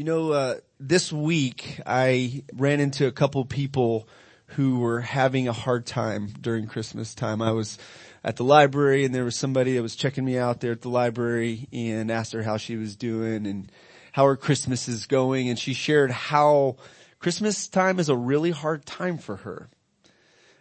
You know, uh, this week I ran into a couple people who were having a hard time during Christmas time. I was at the library and there was somebody that was checking me out there at the library and asked her how she was doing and how her Christmas is going and she shared how Christmas time is a really hard time for her.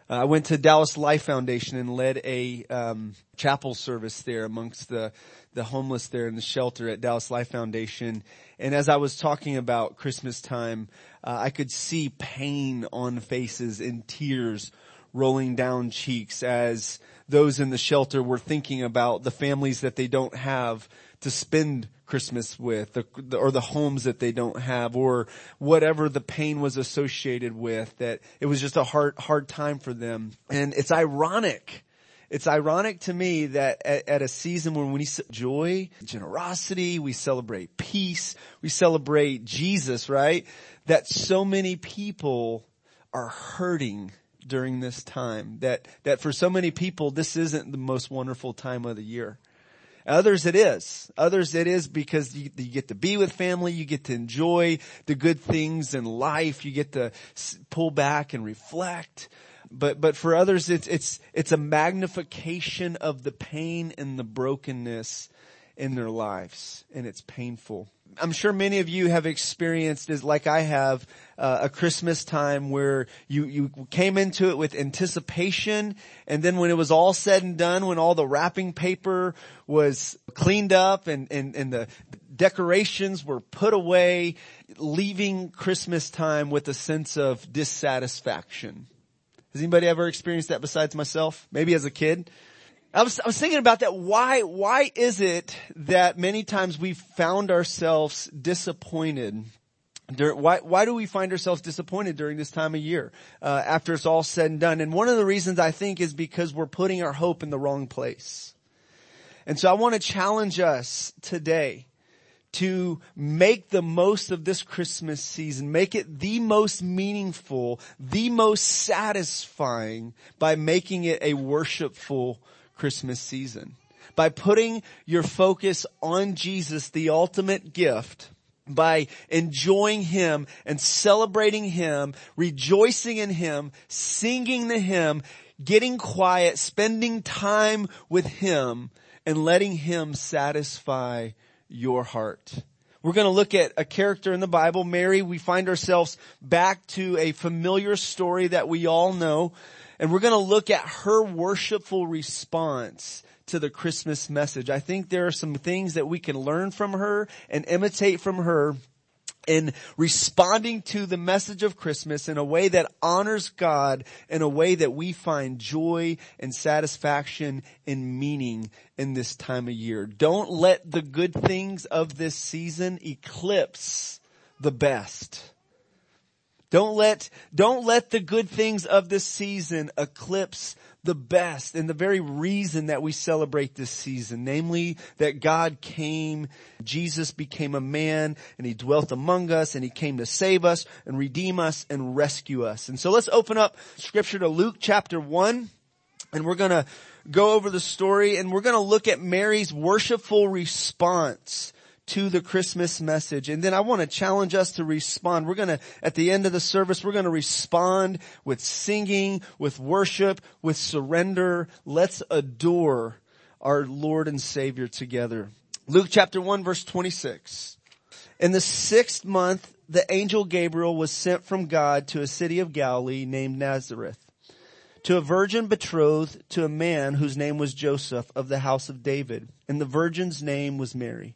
Uh, I went to Dallas Life Foundation and led a um, chapel service there amongst the the homeless there in the shelter at Dallas Life Foundation. And as I was talking about Christmas time, uh, I could see pain on faces and tears rolling down cheeks as those in the shelter were thinking about the families that they don't have to spend Christmas with, or the homes that they don't have, or whatever the pain was associated with, that it was just a hard, hard time for them. And it's ironic. It's ironic to me that at, at a season when we joy, generosity, we celebrate peace, we celebrate Jesus, right? That so many people are hurting during this time. That, that for so many people, this isn't the most wonderful time of the year. Others it is. Others it is because you, you, get to be with family, you get to enjoy the good things in life, you get to pull back and reflect. But, but for others it's, it's, it's a magnification of the pain and the brokenness in their lives and it's painful. I'm sure many of you have experienced is like I have uh, a Christmas time where you you came into it with anticipation and then when it was all said and done when all the wrapping paper was cleaned up and and and the decorations were put away leaving Christmas time with a sense of dissatisfaction. Has anybody ever experienced that besides myself? Maybe as a kid? I was, I was thinking about that. Why, why is it that many times we found ourselves disappointed why, why do we find ourselves disappointed during this time of year uh, after it's all said and done? And one of the reasons I think is because we're putting our hope in the wrong place. And so I want to challenge us today to make the most of this Christmas season, make it the most meaningful, the most satisfying by making it a worshipful Christmas season. By putting your focus on Jesus, the ultimate gift, by enjoying Him and celebrating Him, rejoicing in Him, singing the hymn, getting quiet, spending time with Him, and letting Him satisfy your heart. We're going to look at a character in the Bible, Mary. We find ourselves back to a familiar story that we all know. And we're going to look at her worshipful response to the Christmas message. I think there are some things that we can learn from her and imitate from her in responding to the message of Christmas in a way that honors God, in a way that we find joy and satisfaction and meaning in this time of year. Don't let the good things of this season eclipse the best. Don't let, don't let the good things of this season eclipse the best and the very reason that we celebrate this season, namely that God came, Jesus became a man and he dwelt among us and he came to save us and redeem us and rescue us. And so let's open up scripture to Luke chapter one and we're gonna go over the story and we're gonna look at Mary's worshipful response to the Christmas message. And then I want to challenge us to respond. We're going to, at the end of the service, we're going to respond with singing, with worship, with surrender. Let's adore our Lord and Savior together. Luke chapter 1 verse 26. In the sixth month, the angel Gabriel was sent from God to a city of Galilee named Nazareth to a virgin betrothed to a man whose name was Joseph of the house of David. And the virgin's name was Mary.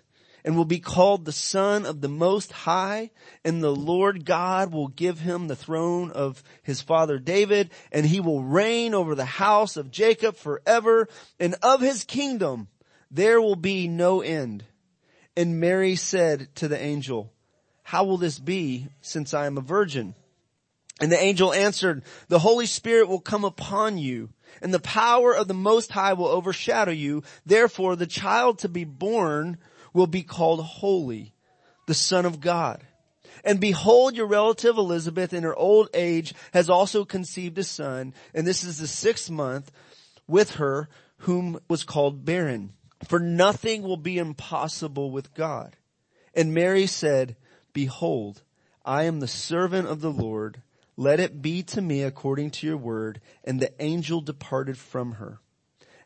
and will be called the son of the most high and the Lord God will give him the throne of his father David and he will reign over the house of Jacob forever and of his kingdom there will be no end. And Mary said to the angel, how will this be since I am a virgin? And the angel answered, the Holy Spirit will come upon you and the power of the Most High will overshadow you. Therefore the child to be born will be called holy, the son of God. And behold, your relative Elizabeth in her old age has also conceived a son, and this is the sixth month with her whom was called barren. For nothing will be impossible with God. And Mary said, behold, I am the servant of the Lord. Let it be to me according to your word. And the angel departed from her.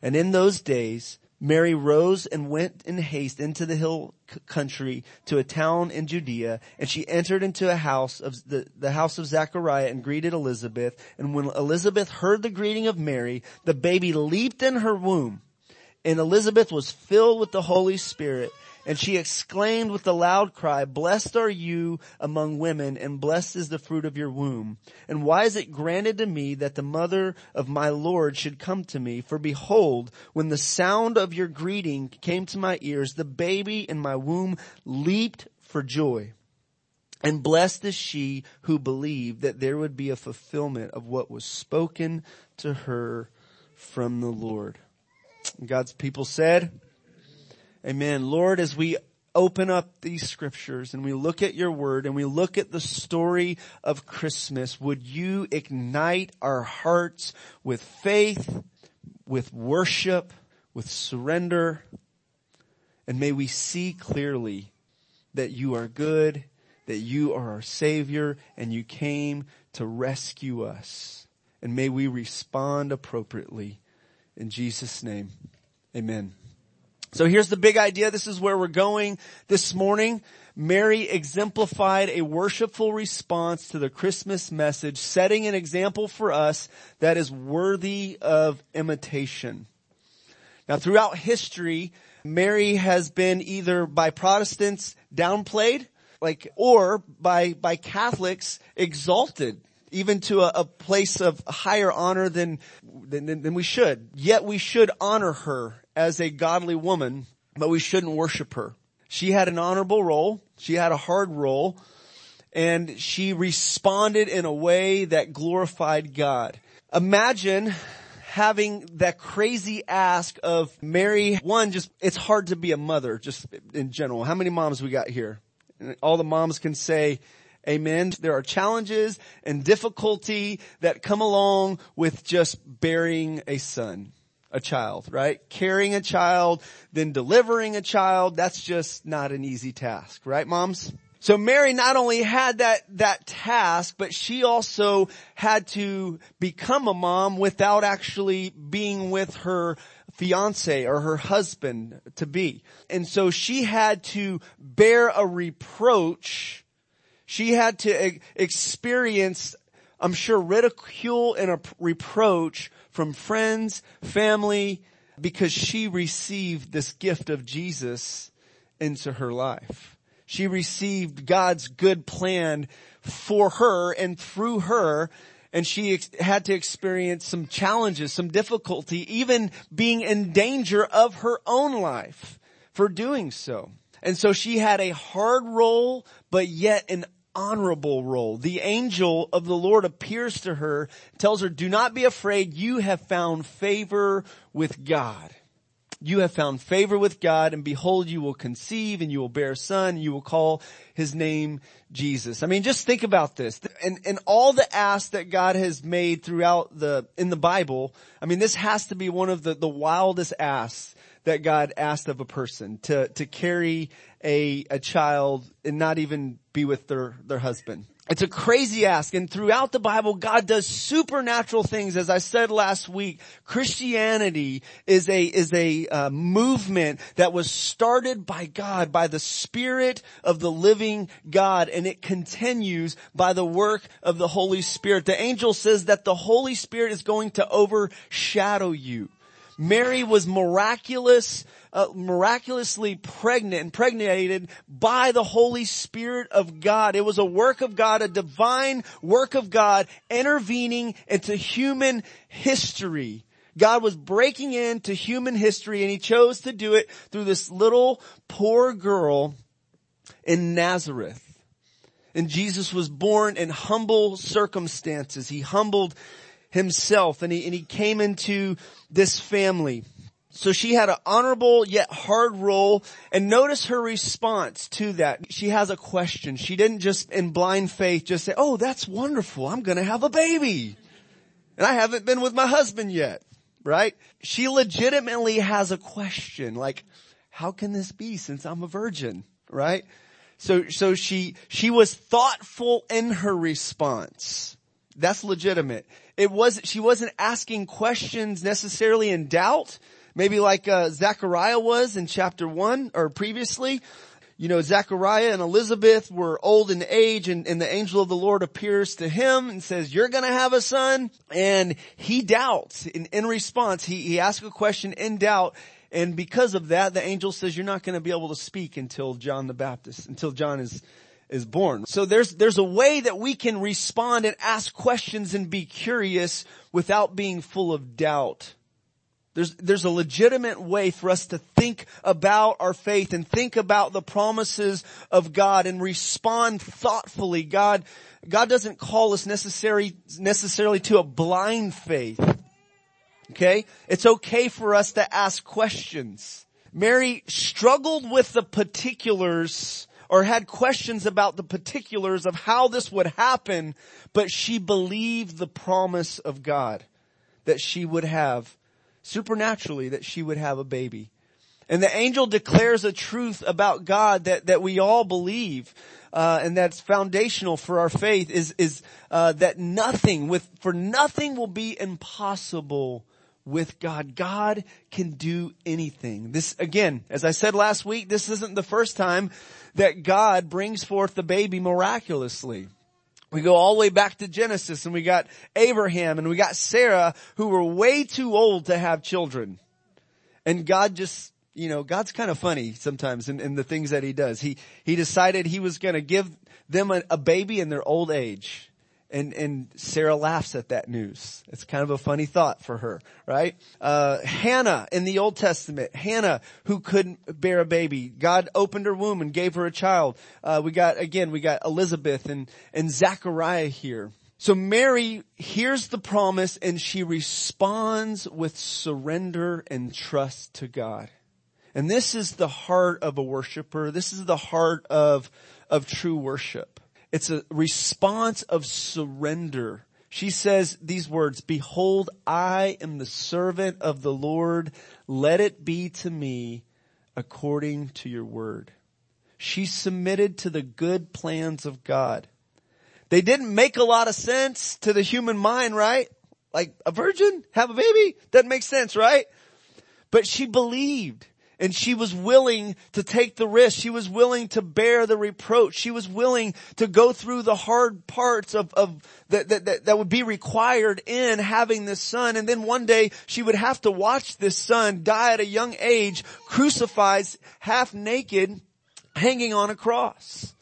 And in those days, Mary rose and went in haste into the hill country to a town in Judea, and she entered into a house of the, the house of Zachariah and greeted Elizabeth. And when Elizabeth heard the greeting of Mary, the baby leaped in her womb, and Elizabeth was filled with the Holy Spirit, and she exclaimed with a loud cry, blessed are you among women and blessed is the fruit of your womb. And why is it granted to me that the mother of my Lord should come to me? For behold, when the sound of your greeting came to my ears, the baby in my womb leaped for joy. And blessed is she who believed that there would be a fulfillment of what was spoken to her from the Lord. God's people said, Amen. Lord, as we open up these scriptures and we look at your word and we look at the story of Christmas, would you ignite our hearts with faith, with worship, with surrender? And may we see clearly that you are good, that you are our savior, and you came to rescue us. And may we respond appropriately. In Jesus' name, amen. So here's the big idea. This is where we're going this morning. Mary exemplified a worshipful response to the Christmas message, setting an example for us that is worthy of imitation. Now throughout history, Mary has been either by Protestants downplayed, like, or by, by Catholics exalted even to a, a, place of higher honor than, than, than we should. Yet we should honor her as a godly woman, but we shouldn't worship her. She had an honorable role. She had a hard role and she responded in a way that glorified God. Imagine having that crazy ask of Mary. One, just, it's hard to be a mother, just in general. How many moms we got here? all the moms can say, Amen. There are challenges and difficulty that come along with just bearing a son a child, right? Carrying a child, then delivering a child, that's just not an easy task, right moms? So Mary not only had that, that task, but she also had to become a mom without actually being with her fiance or her husband to be. And so she had to bear a reproach. She had to experience, I'm sure, ridicule and reproach from friends, family, because she received this gift of Jesus into her life. She received God's good plan for her and through her and she ex- had to experience some challenges, some difficulty, even being in danger of her own life for doing so. And so she had a hard role, but yet an honorable role. The angel of the Lord appears to her, tells her, do not be afraid. You have found favor with God. You have found favor with God and behold, you will conceive and you will bear a son and you will call his name Jesus. I mean, just think about this and, and all the asks that God has made throughout the, in the Bible. I mean, this has to be one of the, the wildest asks that God asked of a person to, to carry a, a child and not even be with their, their husband. It's a crazy ask. And throughout the Bible, God does supernatural things. As I said last week, Christianity is a, is a uh, movement that was started by God, by the Spirit of the living God. And it continues by the work of the Holy Spirit. The angel says that the Holy Spirit is going to overshadow you. Mary was miraculous, uh, miraculously pregnant, impregnated by the Holy Spirit of God. It was a work of God, a divine work of God intervening into human history. God was breaking into human history and he chose to do it through this little poor girl in Nazareth. And Jesus was born in humble circumstances. He humbled himself and he, and he came into this family. So she had an honorable yet hard role and notice her response to that. She has a question. She didn't just in blind faith just say, oh, that's wonderful. I'm going to have a baby. And I haven't been with my husband yet, right? She legitimately has a question like, how can this be since I'm a virgin, right? So, so she, she was thoughtful in her response. That's legitimate. It was, she wasn't asking questions necessarily in doubt, maybe like, uh, Zechariah was in chapter one or previously. You know, Zechariah and Elizabeth were old in age and, and the angel of the Lord appears to him and says, you're gonna have a son. And he doubts. In, in response, he, he asks a question in doubt and because of that, the angel says you're not going to be able to speak until John the Baptist, until John is, is born. So there's, there's a way that we can respond and ask questions and be curious without being full of doubt. There's, there's a legitimate way for us to think about our faith and think about the promises of God and respond thoughtfully. God, God doesn't call us necessary, necessarily to a blind faith. Okay? It's okay for us to ask questions. Mary struggled with the particulars or had questions about the particulars of how this would happen, but she believed the promise of God that she would have supernaturally that she would have a baby. And the angel declares a truth about God that, that we all believe, uh, and that's foundational for our faith is, is, uh, that nothing with, for nothing will be impossible with God. God can do anything. This, again, as I said last week, this isn't the first time that God brings forth the baby miraculously. We go all the way back to Genesis and we got Abraham and we got Sarah who were way too old to have children. And God just, you know, God's kind of funny sometimes in, in the things that he does. He, he decided he was going to give them a, a baby in their old age. And, and Sarah laughs at that news. It's kind of a funny thought for her, right? Uh, Hannah in the Old Testament, Hannah who couldn't bear a baby. God opened her womb and gave her a child. Uh, we got, again, we got Elizabeth and, and Zachariah here. So Mary hears the promise and she responds with surrender and trust to God. And this is the heart of a worshiper. This is the heart of, of true worship. It's a response of surrender. She says these words, behold, I am the servant of the Lord. Let it be to me according to your word. She submitted to the good plans of God. They didn't make a lot of sense to the human mind, right? Like a virgin, have a baby? Doesn't make sense, right? But she believed. And she was willing to take the risk. She was willing to bear the reproach. She was willing to go through the hard parts of, of that, that, that would be required in having this son. And then one day she would have to watch this son die at a young age, crucified, half naked, hanging on a cross.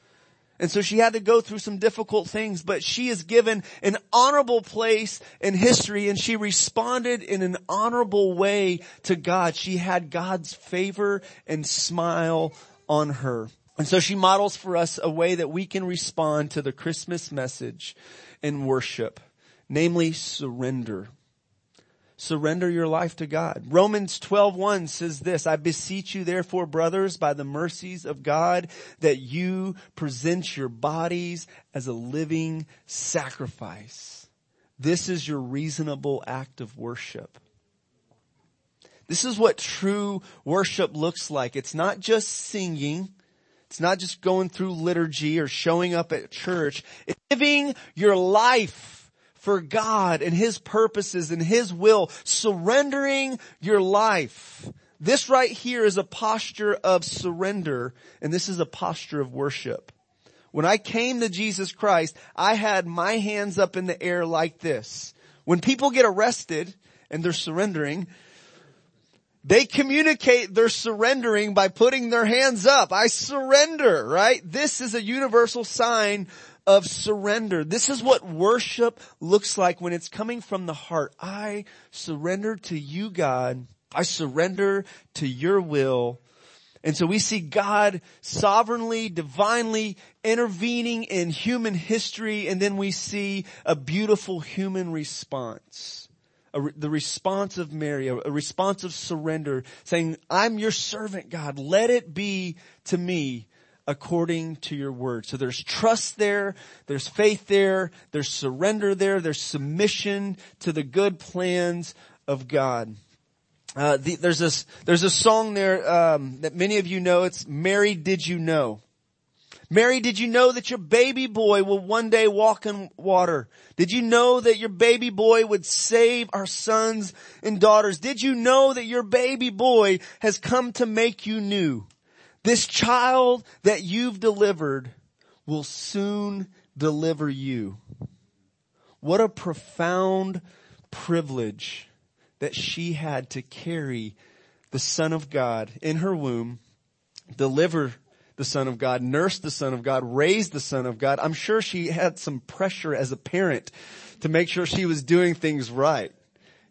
And so she had to go through some difficult things, but she is given an honorable place in history and she responded in an honorable way to God. She had God's favor and smile on her. And so she models for us a way that we can respond to the Christmas message in worship, namely surrender. Surrender your life to God. Romans 12:1 says this, I beseech you therefore brothers by the mercies of God that you present your bodies as a living sacrifice. This is your reasonable act of worship. This is what true worship looks like. It's not just singing. It's not just going through liturgy or showing up at church. It's living your life for God and His purposes and His will, surrendering your life. This right here is a posture of surrender and this is a posture of worship. When I came to Jesus Christ, I had my hands up in the air like this. When people get arrested and they're surrendering, they communicate their surrendering by putting their hands up. I surrender, right? This is a universal sign of surrender. This is what worship looks like when it's coming from the heart. I surrender to you, God. I surrender to your will And so we see God sovereignly, divinely intervening in human history and then we see a beautiful human response. Re- the response of Mary, a, a response of surrender saying, I'm your servant God. Let it be to me according to your word. So there's trust there, there's faith there, there's surrender there, there's submission to the good plans of God. Uh, the, there's this, there's a song there, um, that many of you know. It's Mary, did you know? Mary, did you know that your baby boy will one day walk in water? Did you know that your baby boy would save our sons and daughters? Did you know that your baby boy has come to make you new? This child that you've delivered will soon deliver you. What a profound privilege that she had to carry the Son of God in her womb, deliver the Son of God, nurse the Son of God, raise the Son of God. I'm sure she had some pressure as a parent to make sure she was doing things right.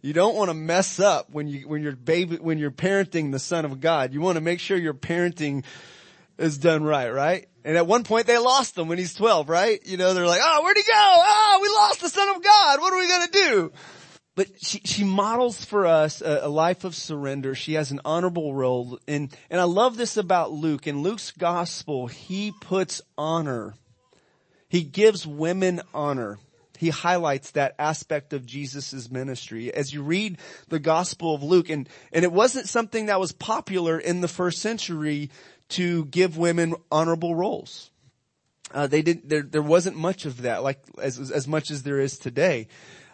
You don't want to mess up when you, when you're baby, when you're parenting the Son of God. You want to make sure your parenting is done right, right? And at one point they lost him when he's 12, right? You know, they're like, oh, where'd he go? Oh, we lost the Son of God. What are we gonna do? but she, she models for us a, a, life of surrender. She has an honorable role. And, and I love this about Luke. In Luke's gospel, he puts honor. He gives women honor. He highlights that aspect of Jesus' ministry. As you read the gospel of Luke, and, and it wasn't something that was popular in the first century to give women honorable roles. Uh, they didn't, there, there wasn't much of that, like, as, as much as there is today.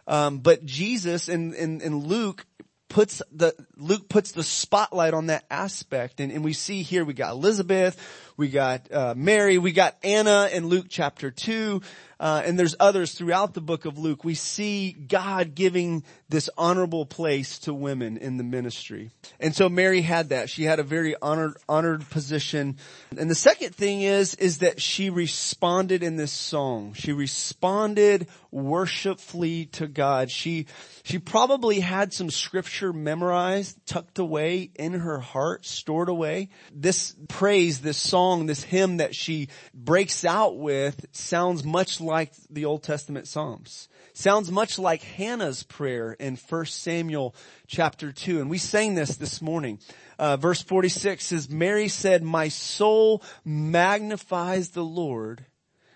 Um, but Jesus in, in, in Luke puts the, Luke puts the spotlight on that aspect. And, and we see here we got Elizabeth, we got uh, Mary, we got Anna in Luke chapter 2 uh, and there's others throughout the book of Luke, we see God giving this honorable place to women in the ministry. And so Mary had that. She had a very honored, honored position. And the second thing is, is that she responded in this song. She responded worshipfully to God. She, she probably had some scripture memorized, tucked away in her heart, stored away. This praise, this song, this hymn that she breaks out with sounds much like the Old Testament Psalms. Sounds much like Hannah's prayer in 1 Samuel chapter 2. And we sang this this morning. Uh, verse 46 says, Mary said, my soul magnifies the Lord.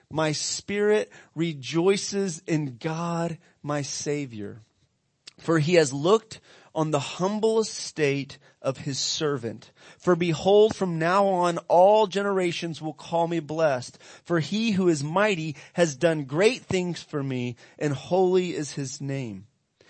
My spirit rejoices in God, my Savior. For he has looked on the humble estate of his servant. For behold, from now on all generations will call me blessed. For he who is mighty has done great things for me and holy is his name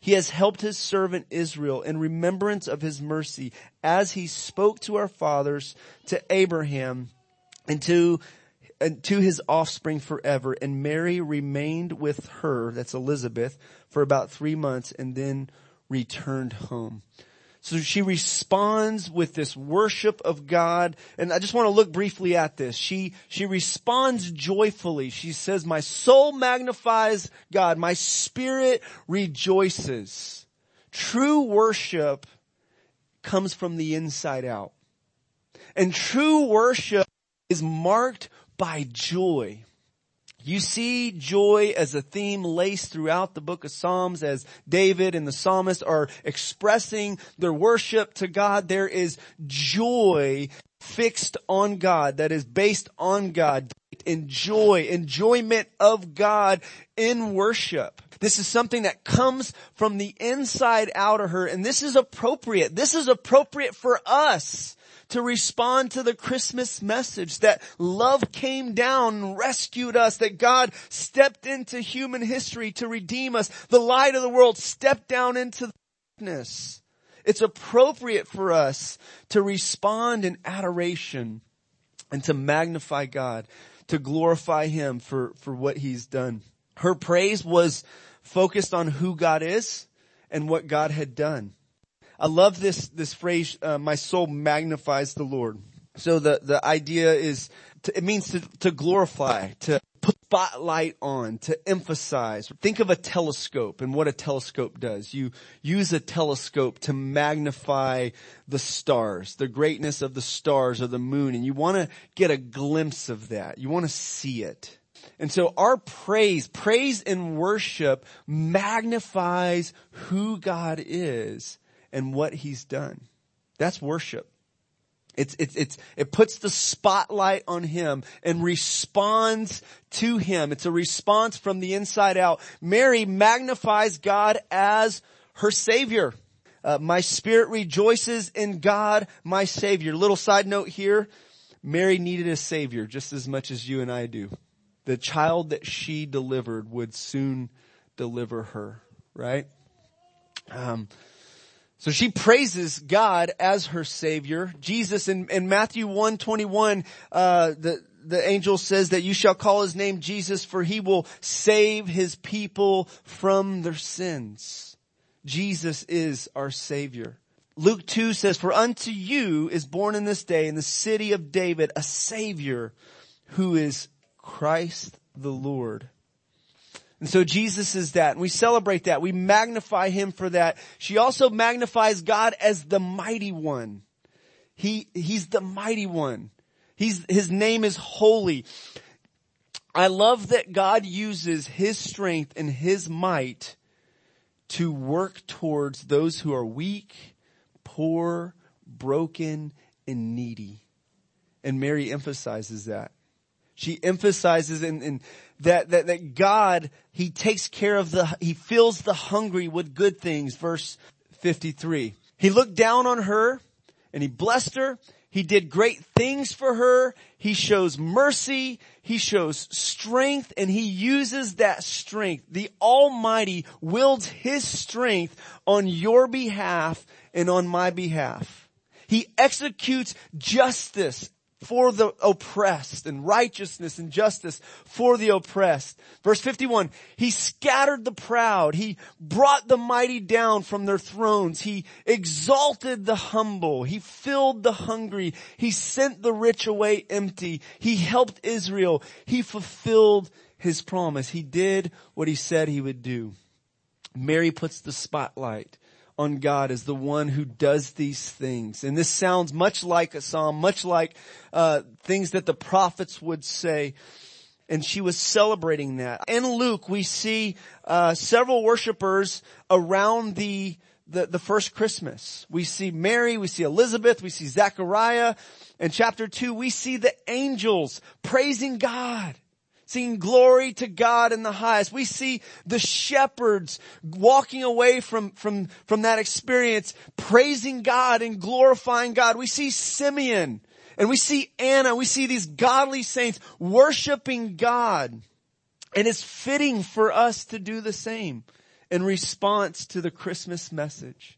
He has helped his servant Israel in remembrance of his mercy as he spoke to our fathers, to Abraham and to, and to his offspring forever. And Mary remained with her, that's Elizabeth, for about three months and then returned home. So she responds with this worship of God. And I just want to look briefly at this. She, she responds joyfully. She says, my soul magnifies God. My spirit rejoices. True worship comes from the inside out. And true worship is marked by joy. You see joy as a theme laced throughout the book of Psalms as David and the psalmist are expressing their worship to God. There is joy fixed on God that is based on God. Enjoy, enjoyment of God in worship. This is something that comes from the inside out of her and this is appropriate. This is appropriate for us to respond to the Christmas message that love came down rescued us, that God stepped into human history to redeem us. The light of the world stepped down into darkness. It's appropriate for us to respond in adoration and to magnify God to glorify him for, for what he's done. Her praise was focused on who God is and what God had done. I love this, this phrase, uh, my soul magnifies the Lord. So the, the idea is, to, it means to, to glorify, to put spotlight on, to emphasize. Think of a telescope and what a telescope does. You use a telescope to magnify the stars, the greatness of the stars or the moon, and you want to get a glimpse of that. You want to see it. And so our praise, praise and worship magnifies who God is and what he's done. That's worship. It's, it's, it's, it puts the spotlight on him and responds to him. It's a response from the inside out. Mary magnifies God as her savior. Uh, my spirit rejoices in God, my savior. Little side note here. Mary needed a savior just as much as you and I do. The child that she delivered would soon deliver her, right? Um, so she praises God as her Savior. Jesus in, in Matthew 1 21, uh, the, the angel says that you shall call his name Jesus for he will save his people from their sins. Jesus is our Savior. Luke 2 says, for unto you is born in this day in the city of David a Savior who is Christ the Lord. And so Jesus is that. And we celebrate that. We magnify Him for that. She also magnifies God as the mighty one. He, He's the mighty one. He's, His name is holy. I love that God uses His strength and His might to work towards those who are weak, poor, broken, and needy. And Mary emphasizes that. She emphasizes in, in that, that, that God, He takes care of the, He fills the hungry with good things. Verse 53. He looked down on her and He blessed her. He did great things for her. He shows mercy. He shows strength and he uses that strength. The Almighty wields his strength on your behalf and on my behalf. He executes justice for the oppressed and righteousness and justice for the oppressed. Verse 51, He scattered the proud. He brought the mighty down from their thrones. He exalted the humble. He filled the hungry. He sent the rich away empty. He helped Israel. He fulfilled His promise. He did what He said He would do. Mary puts the spotlight on God as the one who does these things. And this sounds much like a psalm, much like uh, things that the prophets would say. And she was celebrating that. In Luke, we see uh, several worshipers around the, the the first Christmas. We see Mary, we see Elizabeth, we see Zechariah. In chapter two, we see the angels praising God singing glory to God in the highest. We see the shepherds walking away from, from, from that experience, praising God and glorifying God. We see Simeon and we see Anna. We see these godly saints worshiping God. And it's fitting for us to do the same in response to the Christmas message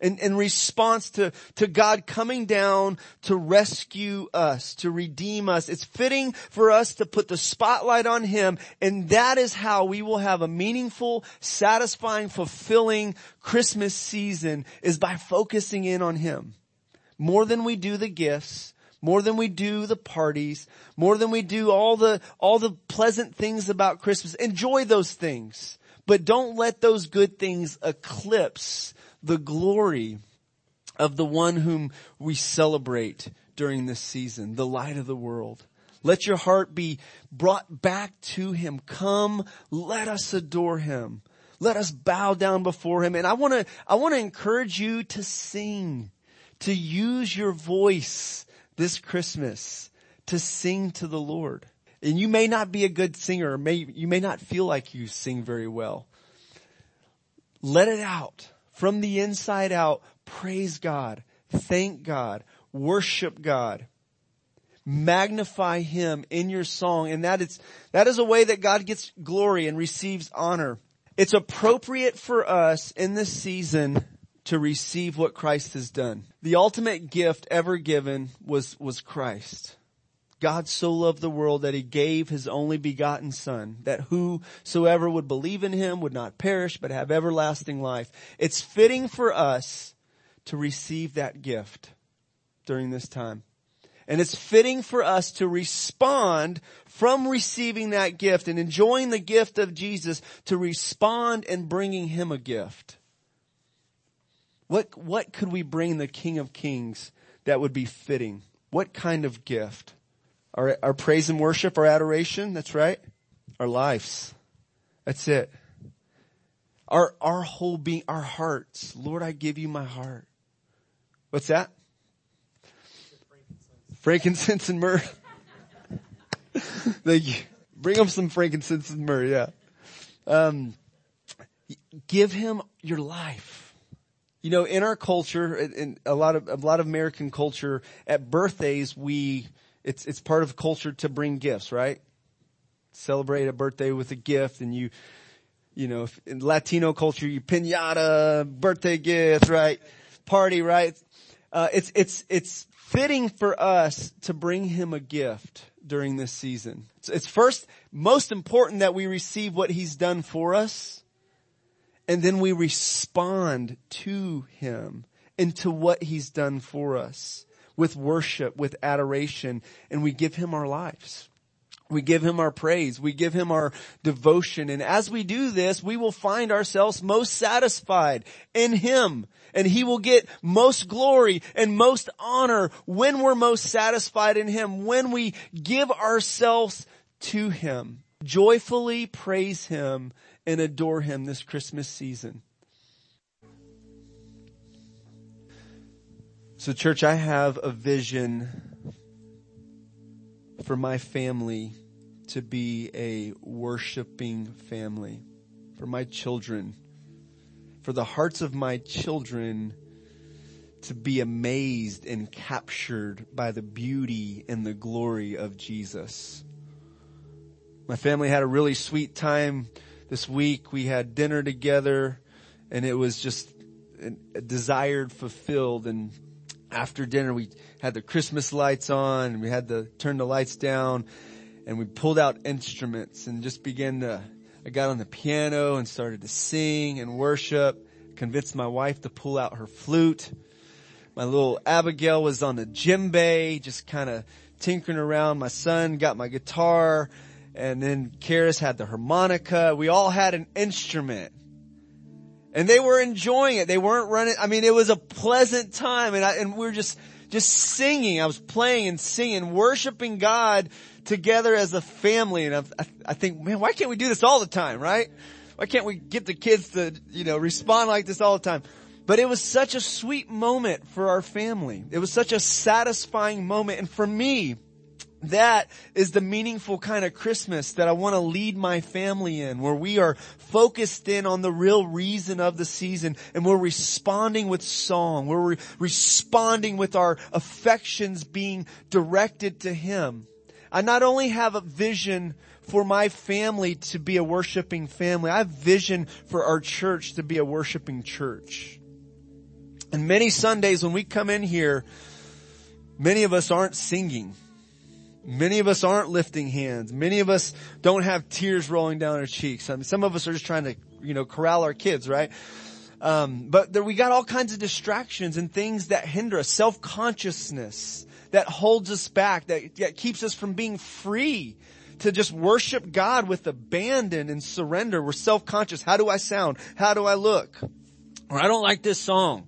in, in response to, to God coming down to rescue us, to redeem us. It's fitting for us to put the spotlight on Him and that is how we will have a meaningful, satisfying, fulfilling Christmas season is by focusing in on Him. More than we do the gifts, more than we do the parties, more than we do all the, all the pleasant things about Christmas. Enjoy those things, but don't let those good things eclipse the glory of the one whom we celebrate during this season, the light of the world. Let your heart be brought back to him. Come, let us adore him. Let us bow down before him. And I want to, I want to encourage you to sing, to use your voice this Christmas to sing to the Lord. And you may not be a good singer, may, you may not feel like you sing very well. Let it out from the inside out, praise God, thank God, worship God, magnify Him in your song. And that is, that is a way that God gets glory and receives honor. It's appropriate for us in this season to receive what Christ has done. The ultimate gift ever given was, was Christ. God so loved the world that he gave his only begotten son, that whosoever would believe in him would not perish, but have everlasting life. It's fitting for us to receive that gift during this time. And it's fitting for us to respond from receiving that gift and enjoying the gift of Jesus to respond and bringing him a gift. What, what could we bring the King of Kings that would be fitting? What kind of gift? Our, our praise and worship, our adoration, that's right. Our lives. That's it. Our, our whole being, our hearts. Lord, I give you my heart. What's that? frankincense and myrrh. Thank you. Bring him some frankincense and myrrh, yeah. Um, give him your life. You know, in our culture, in a lot of, a lot of American culture, at birthdays, we, it's, it's part of culture to bring gifts, right? Celebrate a birthday with a gift and you, you know, in Latino culture, you pinata, birthday gift, right? Party, right? Uh, it's, it's, it's fitting for us to bring him a gift during this season. It's first, most important that we receive what he's done for us and then we respond to him and to what he's done for us with worship, with adoration, and we give him our lives. We give him our praise. We give him our devotion. And as we do this, we will find ourselves most satisfied in him. And he will get most glory and most honor when we're most satisfied in him, when we give ourselves to him. Joyfully praise him and adore him this Christmas season. So church, I have a vision for my family to be a worshiping family, for my children, for the hearts of my children to be amazed and captured by the beauty and the glory of Jesus. My family had a really sweet time this week. We had dinner together and it was just a desired fulfilled and after dinner we had the Christmas lights on and we had to turn the lights down and we pulled out instruments and just began to, I got on the piano and started to sing and worship, convinced my wife to pull out her flute. My little Abigail was on the djembe, just kind of tinkering around. My son got my guitar and then Karis had the harmonica. We all had an instrument and they were enjoying it. They weren't running. I mean, it was a pleasant time and I, and we were just, just singing. I was playing and singing, worshiping God together as a family. And I, I think, man, why can't we do this all the time, right? Why can't we get the kids to, you know, respond like this all the time? But it was such a sweet moment for our family. It was such a satisfying moment. And for me, that is the meaningful kind of Christmas that I want to lead my family in, where we are focused in on the real reason of the season and we're responding with song. We're re- responding with our affections being directed to Him. I not only have a vision for my family to be a worshiping family, I have vision for our church to be a worshiping church. And many Sundays when we come in here, many of us aren't singing. Many of us aren't lifting hands. Many of us don't have tears rolling down our cheeks. I mean, some of us are just trying to, you know, corral our kids, right? Um, but there, we got all kinds of distractions and things that hinder us. Self-consciousness that holds us back, that, that keeps us from being free to just worship God with abandon and surrender. We're self-conscious. How do I sound? How do I look? Or I don't like this song.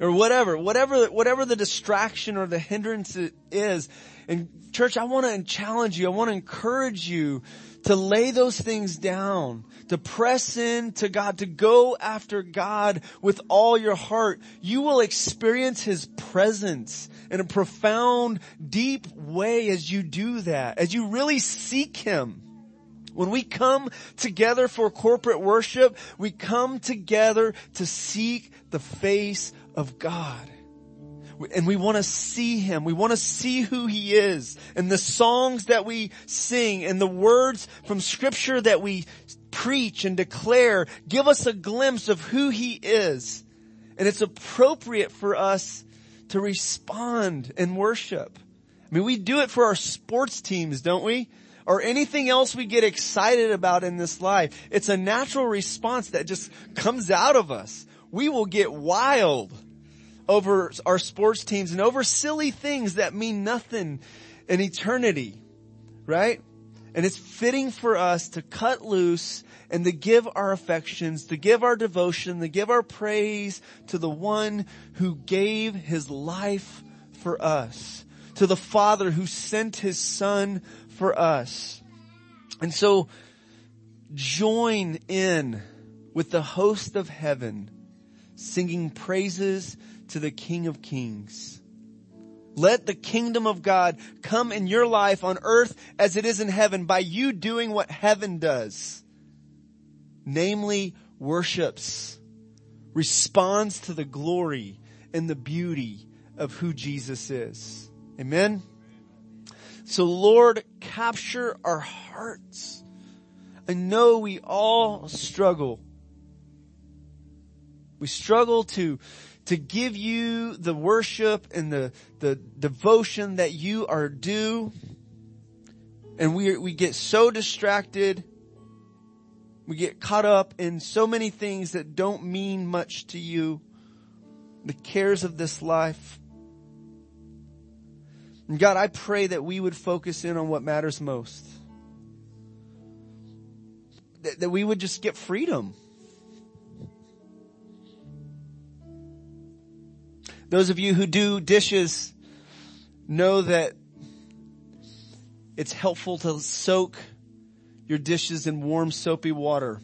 Or whatever, whatever, whatever the distraction or the hindrance is, and church, I want to challenge you. I want to encourage you to lay those things down, to press in to God, to go after God with all your heart. You will experience His presence in a profound, deep way as you do that, as you really seek Him. When we come together for corporate worship, we come together to seek the face of God and we want to see Him. We want to see who He is. And the songs that we sing and the words from scripture that we preach and declare give us a glimpse of who He is. And it's appropriate for us to respond and worship. I mean, we do it for our sports teams, don't we? Or anything else we get excited about in this life. It's a natural response that just comes out of us. We will get wild over our sports teams and over silly things that mean nothing in eternity, right? And it's fitting for us to cut loose and to give our affections, to give our devotion, to give our praise to the one who gave his life for us, to the Father who sent his Son for us. And so join in with the host of heaven singing praises to the King of Kings. Let the kingdom of God come in your life on earth as it is in heaven by you doing what heaven does. Namely, worships, responds to the glory and the beauty of who Jesus is. Amen. So Lord, capture our hearts. I know we all struggle. We struggle to to give you the worship and the, the devotion that you are due. And we, we get so distracted. We get caught up in so many things that don't mean much to you. The cares of this life. And God, I pray that we would focus in on what matters most. That, that we would just get freedom Those of you who do dishes know that it's helpful to soak your dishes in warm soapy water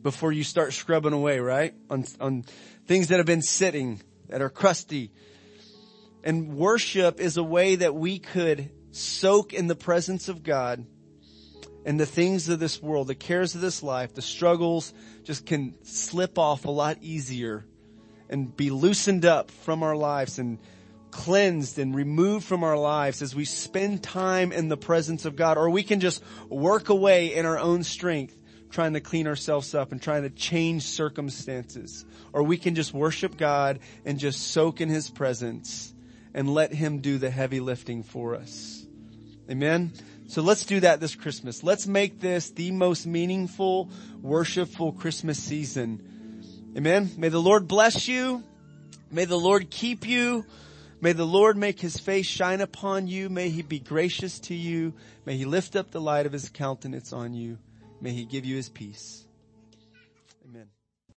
before you start scrubbing away, right? On, on things that have been sitting, that are crusty. And worship is a way that we could soak in the presence of God and the things of this world, the cares of this life, the struggles just can slip off a lot easier and be loosened up from our lives and cleansed and removed from our lives as we spend time in the presence of God. Or we can just work away in our own strength trying to clean ourselves up and trying to change circumstances. Or we can just worship God and just soak in His presence and let Him do the heavy lifting for us. Amen? So let's do that this Christmas. Let's make this the most meaningful, worshipful Christmas season Amen. May the Lord bless you. May the Lord keep you. May the Lord make his face shine upon you. May he be gracious to you. May he lift up the light of his countenance on you. May he give you his peace.